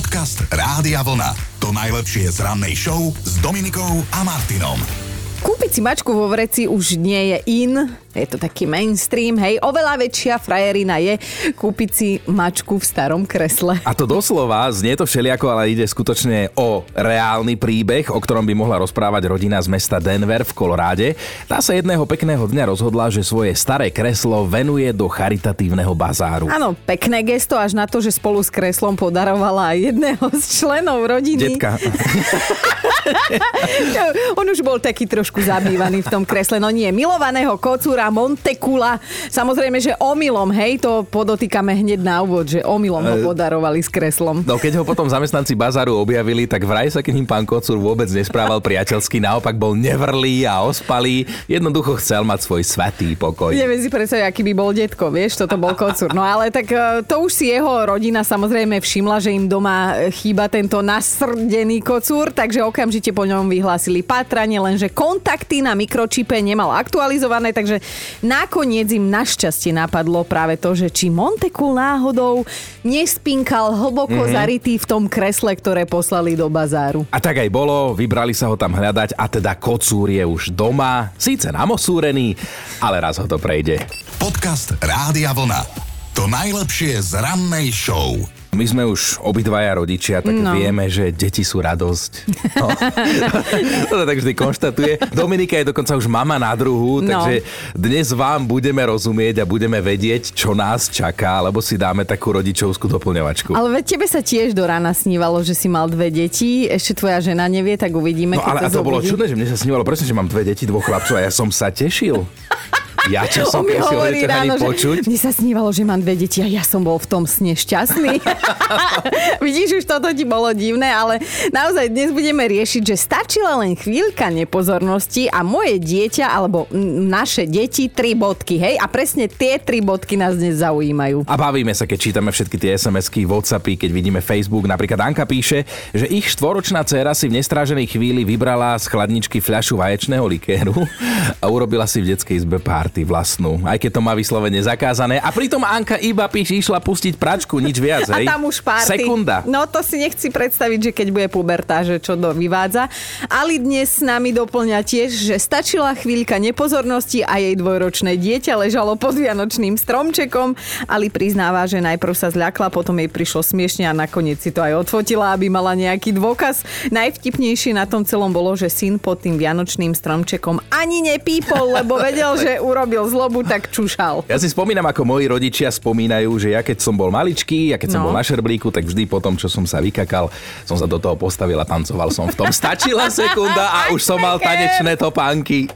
Podcast Rádia Vlna. To najlepšie z rannej show s Dominikou a Martinom. Kúpiť si mačku vo vreci už nie je in, je to taký mainstream, hej, oveľa väčšia frajerina je kúpiť si mačku v starom kresle. A to doslova, znie to všelijako, ale ide skutočne o reálny príbeh, o ktorom by mohla rozprávať rodina z mesta Denver v Koloráde. Tá sa jedného pekného dňa rozhodla, že svoje staré kreslo venuje do charitatívneho bazáru. Áno, pekné gesto až na to, že spolu s kreslom podarovala aj jedného z členov rodiny. Detka. On už bol taký trošku zabývaný v tom kresle. No nie, milovaného kocúra Ventura Montecula. Samozrejme, že omylom, hej, to podotýkame hneď na úvod, že omylom ho podarovali s kreslom. No keď ho potom zamestnanci bazáru objavili, tak vraj sa k ním pán Kocúr vôbec nesprával priateľsky, naopak bol nevrlý a ospalý. Jednoducho chcel mať svoj svatý pokoj. Neviem si predstaviť, aký by bol detko, vieš, toto bol kocúr. No ale tak e, to už si jeho rodina samozrejme všimla, že im doma chýba tento nasrdený kocúr, takže okamžite po ňom vyhlásili pátranie, lenže kontakty na mikročipe nemal aktualizované, takže Nakoniec im našťastie napadlo práve to, že či Montekul náhodou nespinkal hlboko mm-hmm. zarytý v tom kresle, ktoré poslali do bazáru. A tak aj bolo, vybrali sa ho tam hľadať a teda kocúr je už doma, síce namosúrený, ale raz ho to prejde. Podcast Rádia Vlna. To najlepšie z rannej show. My sme už obidvaja rodičia, tak no. vieme, že deti sú radosť. No. to tak vždy konštatuje. Dominika je dokonca už mama na druhu, no. takže dnes vám budeme rozumieť a budeme vedieť, čo nás čaká, lebo si dáme takú rodičovskú doplňovačku. Ale veď tebe sa tiež do rána snívalo, že si mal dve deti, ešte tvoja žena nevie, tak uvidíme. No ale to, a to bolo čudné, že mne sa snívalo presne, že mám dve deti, dvoch chlapcov a ja som sa tešil. Ja čo som mi hovorí ráno, počuť. Mne sa snívalo, že mám dve deti a ja som bol v tom sne šťastný. Vidíš, už toto ti bolo divné, ale naozaj dnes budeme riešiť, že stačila len chvíľka nepozornosti a moje dieťa, alebo naše deti, tri bodky, hej? A presne tie tri bodky nás dnes zaujímajú. A bavíme sa, keď čítame všetky tie SMS-ky, Whatsappy, keď vidíme Facebook. Napríklad Anka píše, že ich štvoročná dcéra si v nestráženej chvíli vybrala z chladničky fľašu vaječného likéru a urobila si v detskej izbe pár party vlastnú, aj keď to má vyslovene zakázané. A pritom Anka iba píš, išla pustiť pračku, nič viac, hej? A tam už party. Sekunda. No to si nechci predstaviť, že keď bude puberta, že čo do vyvádza. Ali dnes s nami doplňa tiež, že stačila chvíľka nepozornosti a jej dvojročné dieťa ležalo pod vianočným stromčekom. Ali priznáva, že najprv sa zľakla, potom jej prišlo smiešne a nakoniec si to aj odfotila, aby mala nejaký dôkaz. Najvtipnejšie na tom celom bolo, že syn pod tým vianočným stromčekom ani nepípol, lebo vedel, že urobil zlobu, tak čušal. Ja si spomínam, ako moji rodičia spomínajú, že ja keď som bol maličký, ja keď no. som bol na šerblíku, tak vždy po tom, čo som sa vykakal, som sa do toho postavil a tancoval som v tom. Stačila sekunda a už som mal tanečné topánky.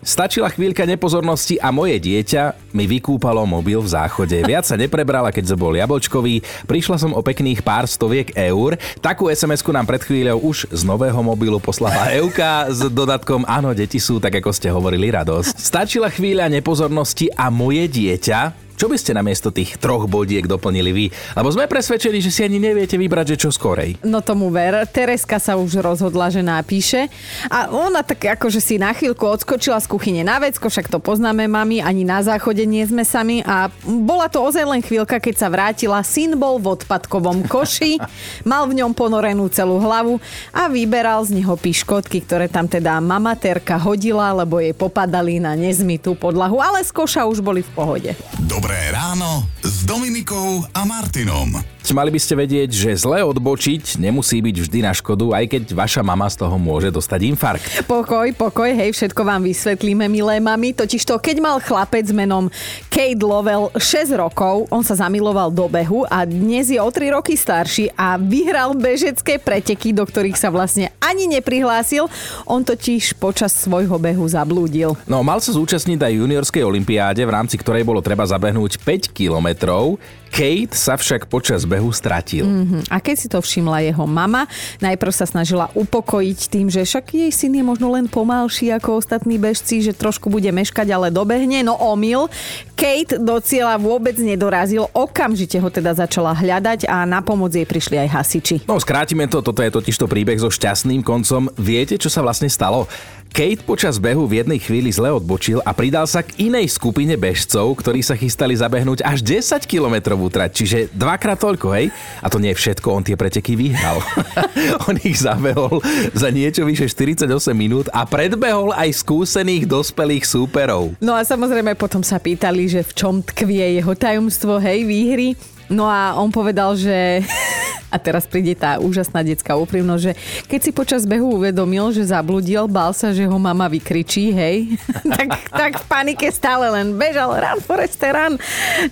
Stačila chvíľka nepozornosti a moje dieťa mi vykúpalo mobil v záchode. Viac sa neprebrala, keď bol jablčkový. Prišla som o pekných pár stoviek eur. Takú sms nám pred chvíľou už z nového mobilu poslala Euka s dodatkom Áno, deti sú, tak ako ste hovorili, radosť. Stačila chvíľa nepozornosti a moje dieťa čo by ste namiesto tých troch bodiek doplnili vy? Lebo sme presvedčení, že si ani neviete vybrať, že čo skorej. No tomu ver. Tereska sa už rozhodla, že napíše. A ona tak akože si na chvíľku odskočila z kuchyne na vecko, však to poznáme mami, ani na záchode nie sme sami. A bola to ozaj len chvíľka, keď sa vrátila. Syn bol v odpadkovom koši, mal v ňom ponorenú celú hlavu a vyberal z neho piškotky, ktoré tam teda mamaterka hodila, lebo jej popadali na nezmitú podlahu, ale z koša už boli v pohode. Dobre Dobré ráno s Dominikou a Martinom. Mali by ste vedieť, že zle odbočiť nemusí byť vždy na škodu, aj keď vaša mama z toho môže dostať infarkt. Pokoj, pokoj, hej, všetko vám vysvetlíme, milé mami. Totiž to, keď mal chlapec menom Kate Lovell 6 rokov, on sa zamiloval do behu a dnes je o 3 roky starší a vyhral bežecké preteky, do ktorých sa vlastne ani neprihlásil. On totiž počas svojho behu zablúdil. No, mal sa zúčastniť aj juniorskej olimpiáde, v rámci ktorej bolo treba zabehnúť 5 kilometrov. Kate sa však počas behu stratil. Mm-hmm. A keď si to všimla jeho mama, najprv sa snažila upokojiť tým, že však jej syn je možno len pomalší ako ostatní bežci, že trošku bude meškať, ale dobehne. No omyl. Kate do cieľa vôbec nedorazil, okamžite ho teda začala hľadať a na pomoc jej prišli aj hasiči. No skrátime to, toto je totižto príbeh so šťastným koncom. Viete, čo sa vlastne stalo? Kate počas behu v jednej chvíli zle odbočil a pridal sa k inej skupine bežcov, ktorí sa chystali zabehnúť až 10 kilometrovú trať, čiže dvakrát toľko hej. A to nie je všetko, on tie preteky vyhral. on ich zabehol za niečo vyše 48 minút a predbehol aj skúsených dospelých súperov. No a samozrejme potom sa pýtali, že v čom tkvie jeho tajomstvo, hej, výhry. No a on povedal, že a teraz príde tá úžasná detská úprimnosť, že keď si počas behu uvedomil, že zabludil, bál sa, že ho mama vykričí, hej, tak, tak v panike stále len bežal, run, Foreste, run.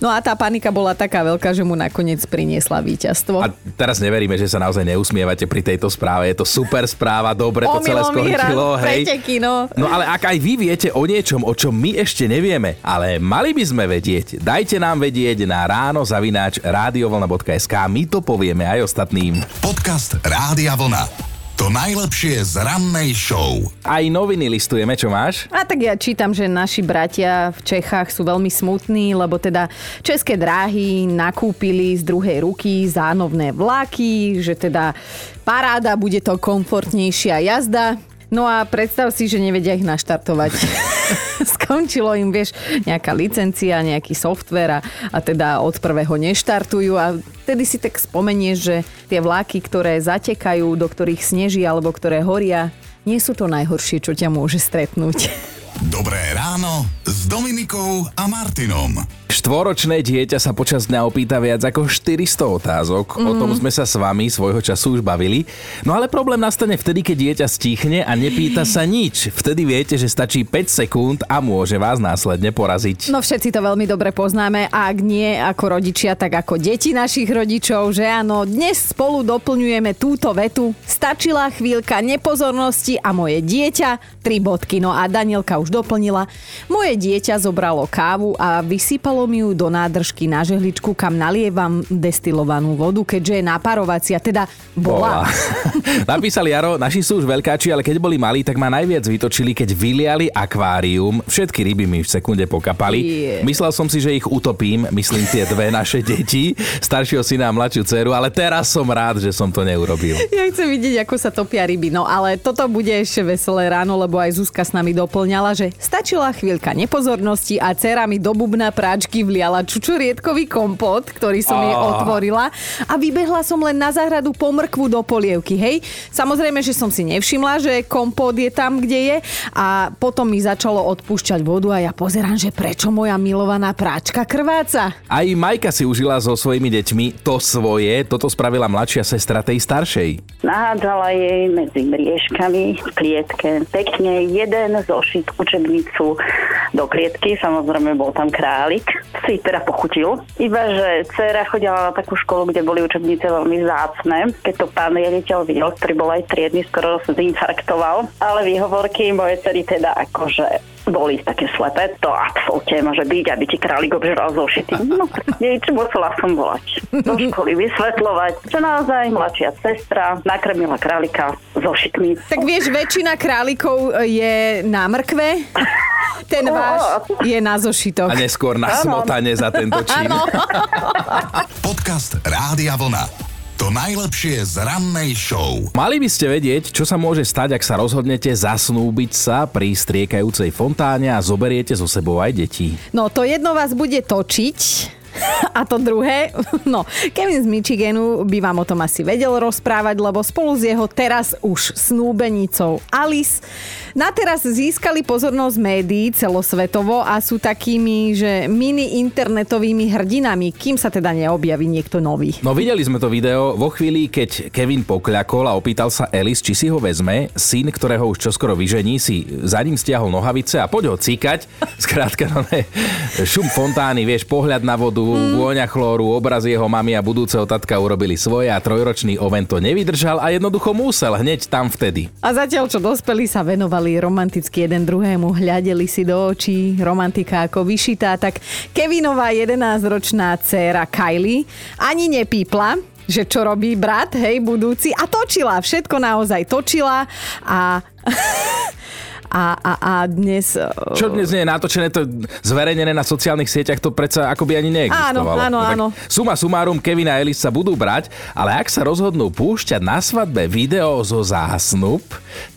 No a tá panika bola taká veľká, že mu nakoniec priniesla víťazstvo. A teraz neveríme, že sa naozaj neusmievate pri tejto správe. Je to super správa, dobre to celé skončilo. Hej. Preteky, no. no ale ak aj vy viete o niečom, o čom my ešte nevieme, ale mali by sme vedieť, dajte nám vedieť na ráno zavináč radiovolna.sk. My to povieme aj ostatným. Podcast Rádia Vlna. To najlepšie z rannej show. Aj noviny listujeme, čo máš? A tak ja čítam, že naši bratia v Čechách sú veľmi smutní, lebo teda české dráhy nakúpili z druhej ruky zánovné vlaky, že teda paráda, bude to komfortnejšia jazda. No a predstav si, že nevedia ich naštartovať. Skončilo im, vieš, nejaká licencia, nejaký software a, a teda od prvého neštartujú a vtedy si tak spomenieš, že tie vláky, ktoré zatekajú, do ktorých sneží alebo ktoré horia, nie sú to najhoršie, čo ťa môže stretnúť. Dobré ráno s Dominikou a Martinom. Štvoročné dieťa sa počas dňa opýta viac ako 400 otázok. Mm. O tom sme sa s vami svojho času už bavili. No ale problém nastane vtedy, keď dieťa stichne a nepýta sa nič. Vtedy viete, že stačí 5 sekúnd a môže vás následne poraziť. No všetci to veľmi dobre poznáme a ak nie ako rodičia, tak ako deti našich rodičov, že áno, dnes spolu doplňujeme túto vetu. Stačila chvíľka nepozornosti a moje dieťa, tri bodky. No a Danielka už doplnila. Moje dieťa zobralo kávu a vysypalo mi ju do nádržky na žehličku, kam nalievam destilovanú vodu, keďže je naparovacia, teda bola. bola. Napísali Jaro, naši sú už veľkáči, ale keď boli malí, tak ma najviac vytočili, keď vyliali akvárium. Všetky ryby mi v sekunde pokapali. Yeah. Myslel som si, že ich utopím, myslím tie dve naše deti, staršieho syna a mladšiu dceru, ale teraz som rád, že som to neurobil. Ja chcem vidieť, ako sa topia ryby. No ale toto bude ešte veselé ráno, lebo aj Zuzka s nami doplňala, že stačila chvíľka nepozornosti a dcera mi do bubna práčky vliala čučoriedkový kompot, ktorý som jej otvorila a vybehla som len na záhradu po mrkvu do polievky, hej. Samozrejme, že som si nevšimla, že kompot je tam, kde je a potom mi začalo odpúšťať vodu a ja pozerám, že prečo moja milovaná práčka krváca. Aj Majka si užila so svojimi deťmi to svoje, toto spravila mladšia sestra tej staršej. Nahádzala jej medzi mriežkami v klietke pekne jeden zošit učebnicu do klietky, samozrejme bol tam králik si teda pochutil. Iba, že dcera chodila na takú školu, kde boli učebnice veľmi zácne. Keď to pán riaditeľ videl, ktorý bol aj triedny, skoro sa zinfarktoval. Ale výhovorky moje cery teda akože boli také slepé, to absolútne môže byť, aby ti králik obžeral zo šity. No, nič musela som volať do školy vysvetľovať, že naozaj mladšia sestra nakrmila králika so. Tak vieš, väčšina králikov je na mrkve, ten váš je na zošitoch. A neskôr na smotane za tento čin. Podcast Rádia Vlna. To najlepšie z rannej show. Mali by ste vedieť, čo sa môže stať, ak sa rozhodnete zasnúbiť sa pri striekajúcej fontáne a zoberiete so sebou aj deti. No to jedno vás bude točiť, a to druhé, no, Kevin z Michiganu by vám o tom asi vedel rozprávať, lebo spolu s jeho teraz už snúbenicou Alice na teraz získali pozornosť médií celosvetovo a sú takými, že mini internetovými hrdinami, kým sa teda neobjaví niekto nový. No videli sme to video vo chvíli, keď Kevin pokľakol a opýtal sa Alice, či si ho vezme. Syn, ktorého už čoskoro vyžení, si za ním stiahol nohavice a poď ho cíkať. Skrátka, no ne, šum fontány, vieš, pohľad na vodu. Vôňa chlóru, obraz jeho mamy a budúceho tatka urobili svoje a trojročný Oven to nevydržal a jednoducho musel hneď tam vtedy. A zatiaľ, čo dospelí sa venovali romanticky jeden druhému, hľadeli si do očí, romantika ako vyšitá, tak Kevinová 11-ročná dcéra Kylie ani nepípla, že čo robí brat, hej, budúci a točila, všetko naozaj točila a A, a, a dnes... Čo dnes nie je natočené, to zverejnené na sociálnych sieťach, to predsa akoby ani neexistovalo. Áno, áno, no, áno. Suma sumárum, Kevin a Elis sa budú brať, ale ak sa rozhodnú púšťať na svadbe video zo zásnub,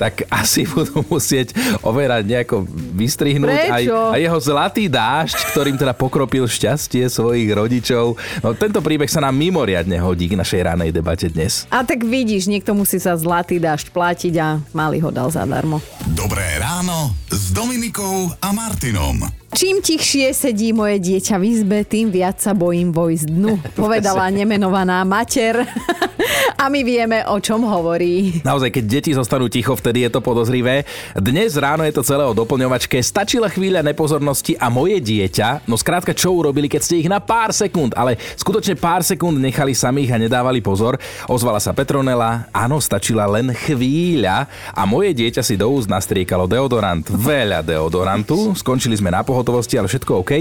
tak asi budú musieť overať nejako vystrihnúť aj, aj jeho zlatý dážď, ktorým teda pokropil šťastie svojich rodičov. No, tento príbeh sa nám mimoriadne hodí k našej ranej debate dnes. A tak vidíš, niekto musí sa zlatý dážď platiť a malý ho dal zadarmo. Dobré ráno s Dominikou a Martinom. Čím tichšie sedí moje dieťa v izbe, tým viac sa bojím vojsť dnu, povedala nemenovaná mater. A my vieme, o čom hovorí. Naozaj, keď deti zostanú ticho, vtedy je to podozrivé. Dnes ráno je to celé o doplňovačke. Stačila chvíľa nepozornosti a moje dieťa, no skrátka, čo urobili, keď ste ich na pár sekúnd, ale skutočne pár sekúnd nechali samých a nedávali pozor. Ozvala sa Petronela, áno, stačila len chvíľa a moje dieťa si do úst nastriekalo deodorant. Veľa deodorantu, skončili sme na pohotovosti, ale všetko OK.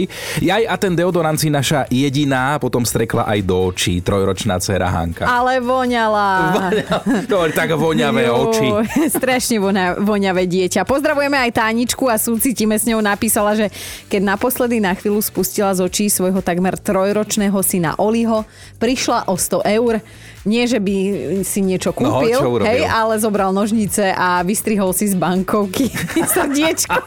Jaj a ten deodorant si naša jediná potom strekla aj do očí, trojročná dcera Hanka. Ale voňala. To je tak voňavé oči. Strašne voňa, voňavé dieťa. Pozdravujeme aj Táničku a súcitíme s ňou. Napísala, že keď naposledy na chvíľu spustila z očí svojho takmer trojročného syna Oliho, prišla o 100 eur. Nie, že by si niečo No, kúpil, čo urobil? hej, ale zobral nožnice a vystrihol si z bankovky srdiečko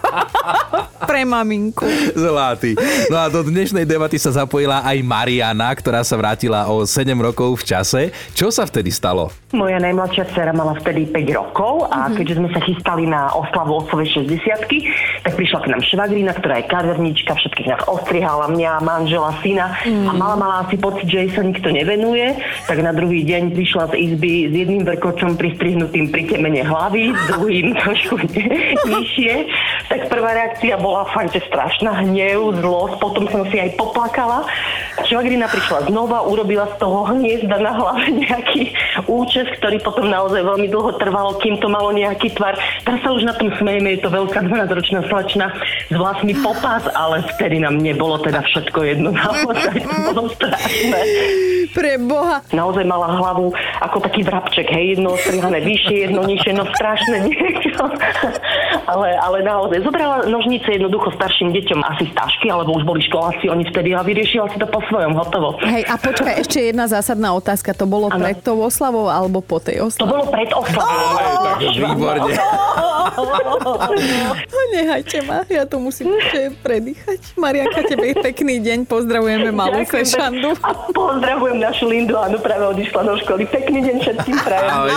pre maminku. Zlatý. No a do dnešnej debaty sa zapojila aj Mariana, ktorá sa vrátila o 7 rokov v čase. Čo sa vtedy stalo? Moja najmladšia dcera mala vtedy 5 rokov a Mhm. keďže sme sa chystali na oslavu otcovej 60 tak prišla k nám švagrina, ktorá je kaderníčka, všetkých nás ostrihala, mňa, manžela, syna a Mhm. mala mala asi pocit, že jej sa nikto nevenuje, tak na druhý deň prišla z izby s jedným vrkočom pristrihnutým pri temene hlavy, s druhým trošku nižšie. Tak prvá reakcia bola fakt, že strašná hnev, zlosť, potom som si aj poplakala. Švagrina prišla znova, urobila z toho hniezda na hlave nejaký účes, ktorý potom naozaj veľmi dlho trval, kým to malo nejaký tvar. Teraz sa už na tom smejeme, je to veľká 12-ročná slečna s vlasmi popás, ale vtedy nám nebolo teda všetko jedno. Naozaj to bolo strašné. Pre Boha. Naozaj mala hlavu ako taký vrabček, hej, jedno strihané vyššie, jedno nižšie, no strašné niečo. ale, ale naozaj zobrala nožnice jednoducho starším deťom asi z tašky, alebo už boli školáci oni vtedy a vyriešila si to po svojom, hotovo. Hej, a počkaj, ešte jedna zásadná otázka. To bolo Áno. pred tou oslavou alebo po tej To oslave? bolo pred oslavou. Výborne. Nehajte ma, ja to musím ešte predýchať. Marianka, tebe pekný deň, pozdravujeme malú fešandu. A pozdravujem našu Lindu, áno, práve odišla do školy. Pekný deň všetkým prajem. Ahoj.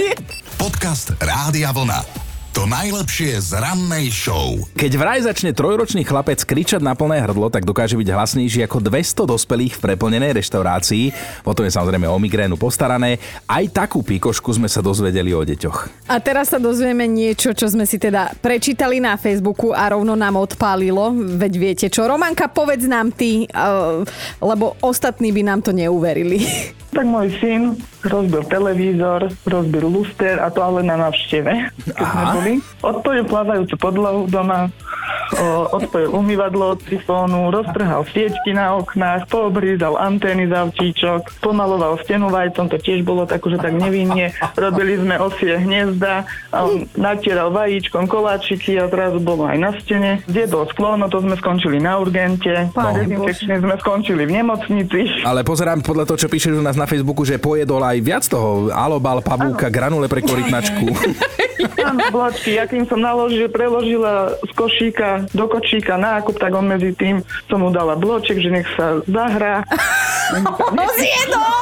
Podcast Rádia Vlna. To najlepšie z rannej show. Keď vraj začne trojročný chlapec kričať na plné hrdlo, tak dokáže byť hlasnejší ako 200 dospelých v preplnenej reštaurácii. Potom je samozrejme o migrénu postarané. Aj takú pikošku sme sa dozvedeli o deťoch. A teraz sa dozvieme niečo, čo sme si teda prečítali na Facebooku a rovno nám odpálilo. Veď viete čo, Romanka, povedz nám ty, uh, lebo ostatní by nám to neuverili. Tak môj syn rozbil televízor, rozbil luster a to ale na návšteve, keď sme Boli. Odpojil plávajúcu podlahu doma, odpojil umývadlo od sifónu, roztrhal sviečky na oknách, poobrízal antény z autíčok, pomaloval stenu vajcom, to tiež bolo tak, že tak nevinne. Robili sme osie hniezda, a on natieral vajíčkom koláčiky a zrazu bolo aj na stene. Zjedol sklo, no to sme skončili na urgente. No. dezinfekčne sme skončili v nemocnici. Ale pozerám podľa toho, čo píšeš u nás na Facebooku, že pojedol aj viac toho. Alobal, pavúka, granule pre korytnačku. Áno, bločky, ja kým som naložil, preložila z košíka do kočíka nákup, tak on medzi tým som mu dala bloček, že nech sa zahrá. Zjedol!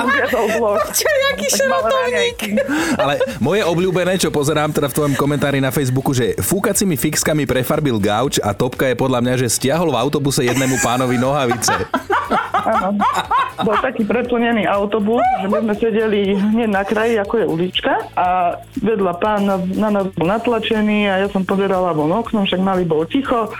Zjedol blok. Čo, jaký raňajky. Ale moje obľúbené, čo pozerám teda v tvojom komentári na Facebooku, že fúkacimi fixkami prefarbil gauč a topka je podľa mňa, že stiahol v autobuse jednému pánovi nohavice. Áno. Bol taký preplnený autobus, že my sme sedeli hneď na kraji, ako je ulička a vedľa pán na, na nás bol natlačený a ja som pozerala von oknom, však malý bol ticho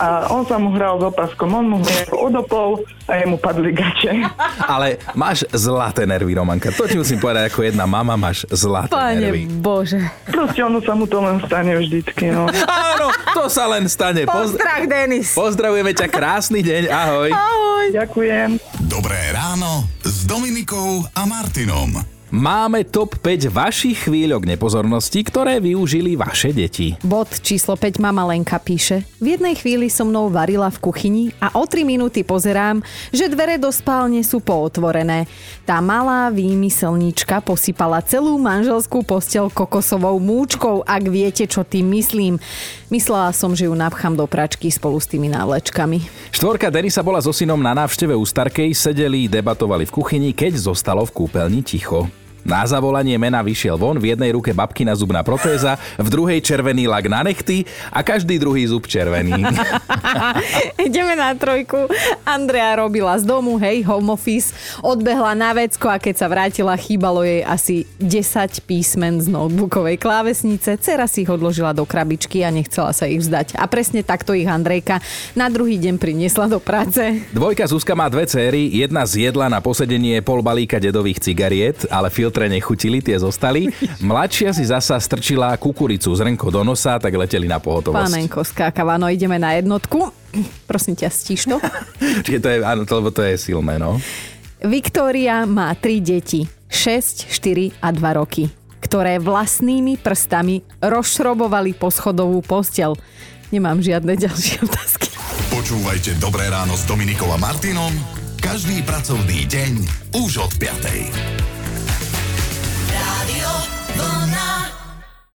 a on sa mu hral s opaskom, on mu hral odopol a jemu padli gače. Ale máš zlaté nervy, Romanka. To ti musím povedať ako jedna mama, máš zlaté nervy. Pane Bože. Proste ono sa mu to len stane vždycky, no. Áno, to sa len stane. Poz- Pozdrav, Denis. pozdravujeme ťa, krásny deň, ahoj. Ahoj. Ďakujem. Dobré ráno s Dominikou a Martinom. Máme top 5 vašich chvíľok nepozornosti, ktoré využili vaše deti. Bod číslo 5 mama Lenka píše. V jednej chvíli so mnou varila v kuchyni a o 3 minúty pozerám, že dvere do spálne sú pootvorené. Tá malá výmyselníčka posypala celú manželskú postel kokosovou múčkou, ak viete, čo tým myslím. Myslela som, že ju napchám do pračky spolu s tými návlečkami. Štvorka Denisa bola so synom na návšteve u Starkej, sedeli, debatovali v kuchyni, keď zostalo v kúpeľni ticho. Na zavolanie mena vyšiel von, v jednej ruke babkina zubná protéza, v druhej červený lak na nechty a každý druhý zub červený. Ideme na trojku. Andrea robila z domu, hej, home office, odbehla na vecko a keď sa vrátila, chýbalo jej asi 10 písmen z notebookovej klávesnice. Cera si ich odložila do krabičky a nechcela sa ich vzdať. A presne takto ich Andrejka na druhý deň priniesla do práce. Dvojka Zuzka má dve céry, jedna zjedla na posedenie pol balíka dedových cigariet, ale filtr filtre nechutili, tie zostali. Mladšia si zasa strčila kukuricu z renko do nosa, tak leteli na pohotovosť. Pánenko skákava, no ideme na jednotku. Prosím ťa, stíš to? Čiže to je, áno, to, lebo to je silné, no. Viktória má tri deti. 6, 4 a 2 roky ktoré vlastnými prstami rozšrobovali poschodovú postel. Nemám žiadne ďalšie otázky. Počúvajte Dobré ráno s Dominikom a Martinom každý pracovný deň už od 5.